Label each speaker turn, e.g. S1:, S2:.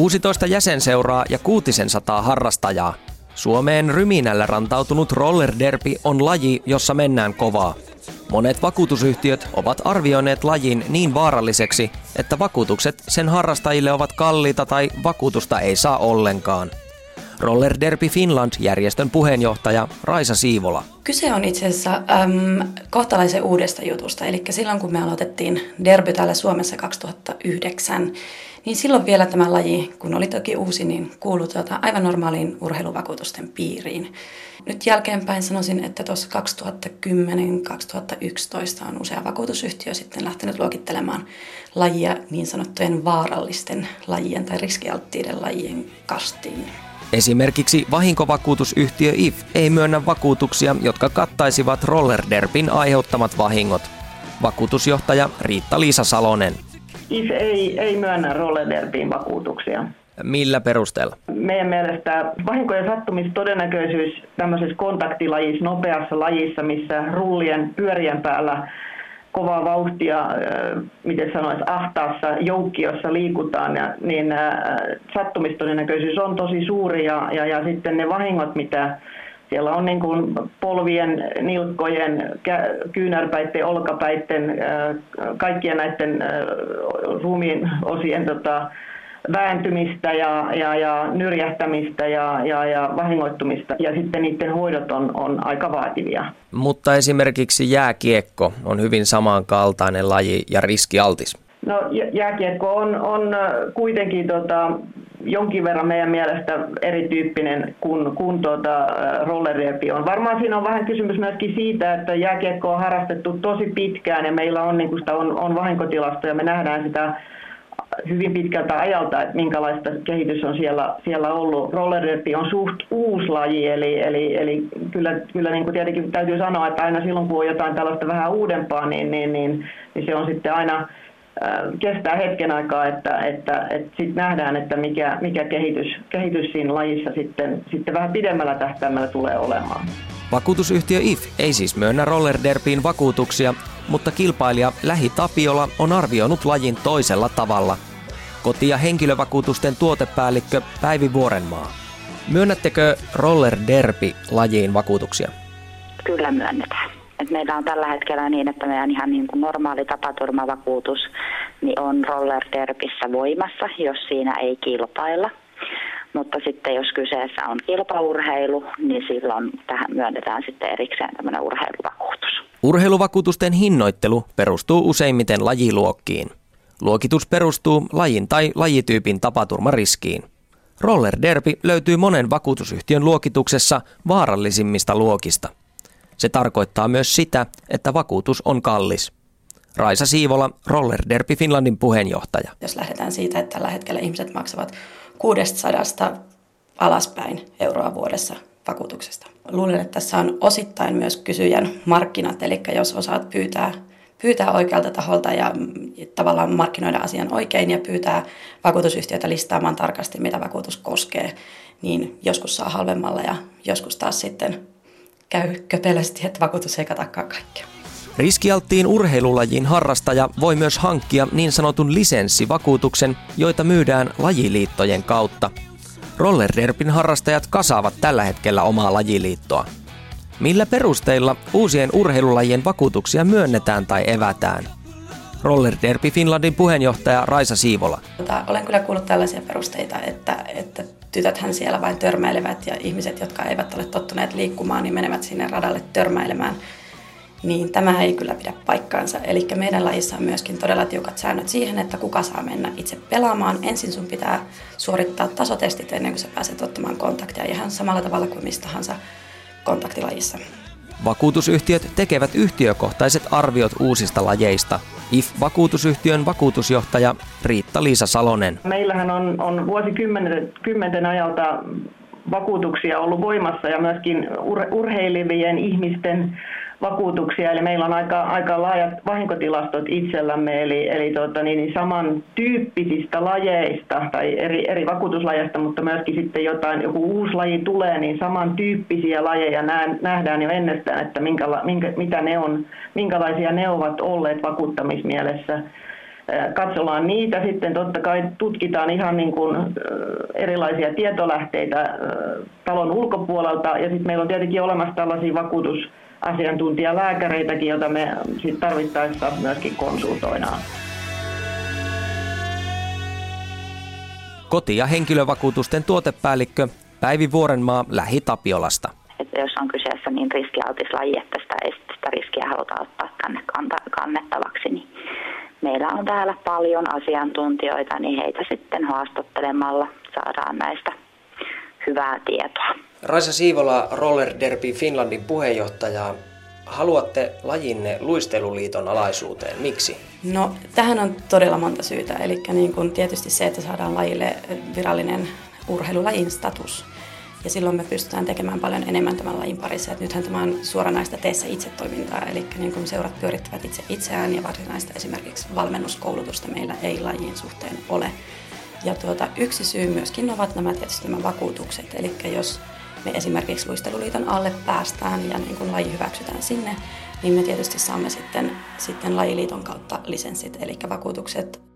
S1: 16 jäsenseuraa ja kuutisen sataa harrastajaa. Suomeen ryminällä rantautunut roller derby on laji, jossa mennään kovaa. Monet vakuutusyhtiöt ovat arvioineet lajin niin vaaralliseksi, että vakuutukset sen harrastajille ovat kalliita tai vakuutusta ei saa ollenkaan. Roller Derby Finland-järjestön puheenjohtaja Raisa Siivola.
S2: Kyse on itse asiassa äm, kohtalaisen uudesta jutusta. Eli silloin kun me aloitettiin derby täällä Suomessa 2009, niin silloin vielä tämä laji, kun oli toki uusi, niin kuului tuota aivan normaaliin urheiluvakuutusten piiriin. Nyt jälkeenpäin sanoisin, että tuossa 2010-2011 on usea vakuutusyhtiö sitten lähtenyt luokittelemaan lajia niin sanottujen vaarallisten lajien tai riskialttiiden lajien kastiin.
S1: Esimerkiksi vahinkovakuutusyhtiö IF ei myönnä vakuutuksia, jotka kattaisivat rollerderpin aiheuttamat vahingot. Vakuutusjohtaja Riitta-Liisa Salonen.
S3: IF ei, ei myönnä rollerderpin vakuutuksia.
S1: Millä perusteella?
S3: Meidän mielestä vahinkojen sattumistodennäköisyys tämmöisessä kontaktilajissa, nopeassa lajissa, missä rullien pyörien päällä kovaa vauhtia, miten sanoisi, ahtaassa joukkiossa liikutaan, ja, niin sattumistodennäköisyys on tosi suuri ja, ja, ja sitten ne vahingot, mitä siellä on niin kuin polvien, nilkkojen, kyynärpäitten, olkapäitten, kaikkien näiden ruumiin osien tota, vääntymistä ja, ja, ja nyrjähtämistä ja, ja, ja vahingoittumista. Ja sitten niiden hoidot on, on aika vaativia.
S1: Mutta esimerkiksi jääkiekko on hyvin samankaltainen laji ja riskialtis.
S3: No jääkiekko on, on kuitenkin tota, jonkin verran meidän mielestä erityyppinen kuin, kuin tuota rolleriepi on. Varmaan siinä on vähän kysymys myöskin siitä, että jääkiekko on harrastettu tosi pitkään ja meillä on, niin kuin sitä on, on vahinkotilastoja, me nähdään sitä hyvin pitkältä ajalta, että minkälaista kehitys on siellä, siellä ollut. Rollerderby on suht uusi laji, eli, eli, eli kyllä, kyllä niin kuin tietenkin täytyy sanoa, että aina silloin kun on jotain tällaista vähän uudempaa, niin, niin, niin, niin se on sitten aina kestää hetken aikaa, että, että, että sitten nähdään, että mikä, mikä kehitys, kehitys siinä lajissa sitten, sitten vähän pidemmällä tähtäimellä tulee olemaan.
S1: Vakuutusyhtiö IF ei siis myönnä rollerderbiin vakuutuksia, mutta kilpailija Lähi Tapiola on arvioinut lajin toisella tavalla. Koti- ja henkilövakuutusten tuotepäällikkö Päivi Vuorenmaa. Myönnättekö roller derby lajiin vakuutuksia?
S4: Kyllä myönnetään. Et meillä on tällä hetkellä niin, että meidän ihan niin kuin normaali tapaturmavakuutus niin on roller derbissä voimassa, jos siinä ei kilpailla. Mutta sitten jos kyseessä on kilpaurheilu, niin silloin tähän myönnetään sitten erikseen tämmöinen urheiluvakuutus.
S1: Urheiluvakuutusten hinnoittelu perustuu useimmiten lajiluokkiin. Luokitus perustuu lajin tai lajityypin tapaturmariskiin. Roller derby löytyy monen vakuutusyhtiön luokituksessa vaarallisimmista luokista. Se tarkoittaa myös sitä, että vakuutus on kallis. Raisa Siivola, Roller Derby Finlandin puheenjohtaja.
S2: Jos lähdetään siitä, että tällä hetkellä ihmiset maksavat 600 alaspäin euroa vuodessa vakuutuksesta. Luulen, että tässä on osittain myös kysyjän markkinat, eli jos osaat pyytää, pyytää oikealta taholta ja tavallaan markkinoida asian oikein ja pyytää vakuutusyhtiötä listaamaan tarkasti, mitä vakuutus koskee, niin joskus saa halvemmalla ja joskus taas sitten käy köpelösti, että vakuutus ei katakaan kaikkea.
S1: Riskialttiin urheilulajin harrastaja voi myös hankkia niin sanotun lisenssivakuutuksen, joita myydään lajiliittojen kautta. Rollerderpin harrastajat kasaavat tällä hetkellä omaa lajiliittoa. Millä perusteilla uusien urheilulajien vakuutuksia myönnetään tai evätään? Roller Derby Finlandin puheenjohtaja Raisa Siivola.
S2: Tota, olen kyllä kuullut tällaisia perusteita, että, että tytöthän siellä vain törmäilevät ja ihmiset, jotka eivät ole tottuneet liikkumaan, niin menevät sinne radalle törmäilemään – niin tämä ei kyllä pidä paikkaansa. Eli meidän lajissa on myöskin todella tiukat säännöt siihen, että kuka saa mennä itse pelaamaan. Ensin sun pitää suorittaa tasotestit ennen kuin sä pääset ottamaan kontaktia ihan samalla tavalla kuin mistä tahansa kontaktilajissa.
S1: Vakuutusyhtiöt tekevät yhtiökohtaiset arviot uusista lajeista. IF-vakuutusyhtiön vakuutusjohtaja Riitta-Liisa Salonen.
S3: Meillähän on, on vuosikymmenten ajalta vakuutuksia ollut voimassa ja myöskin ur, urheilivien ihmisten vakuutuksia, eli meillä on aika, aika laajat vahinkotilastot itsellämme, eli, eli tuota, niin, niin samantyyppisistä lajeista tai eri, eri vakuutuslajeista, mutta myöskin sitten jotain, joku uusi laji tulee, niin samantyyppisiä lajeja nähdään jo ennestään, että minkä, minkä, mitä ne on, minkälaisia ne ovat olleet vakuuttamismielessä. Katsellaan niitä, sitten. Totta kai tutkitaan ihan niin kuin erilaisia tietolähteitä talon ulkopuolelta. Ja sitten meillä on tietenkin olemassa tällaisia vakuutusasiantuntijalääkäreitäkin, joita me sit tarvittaessa myöskin konsultoidaan.
S1: Koti- ja henkilövakuutusten tuotepäällikkö Päivi Vuorenmaa Lähi-Tapiolasta.
S4: Että jos on kyseessä niin riskialtis laji, että sitä, sitä riskiä halutaan ottaa tänne kannettavaksi, niin meillä on täällä paljon asiantuntijoita, niin heitä sitten haastattelemalla saadaan näistä hyvää tietoa.
S1: Raisa Siivola, Roller Derby Finlandin puheenjohtaja. Haluatte lajinne luisteluliiton alaisuuteen. Miksi?
S2: No, tähän on todella monta syytä. Eli niin kuin tietysti se, että saadaan lajille virallinen urheilulajin status. Ja silloin me pystytään tekemään paljon enemmän tämän lajin parissa. Et nythän tämä on suoranaista teessä itse toimintaa, eli niin kun seurat pyörittävät itse itseään ja varsinaista esimerkiksi valmennuskoulutusta meillä ei lajien suhteen ole. Ja tuota, yksi syy myöskin ovat nämä tietysti nämä vakuutukset, eli jos me esimerkiksi luisteluliiton alle päästään ja niin kun laji hyväksytään sinne, niin me tietysti saamme sitten, sitten lajiliiton kautta lisenssit, eli vakuutukset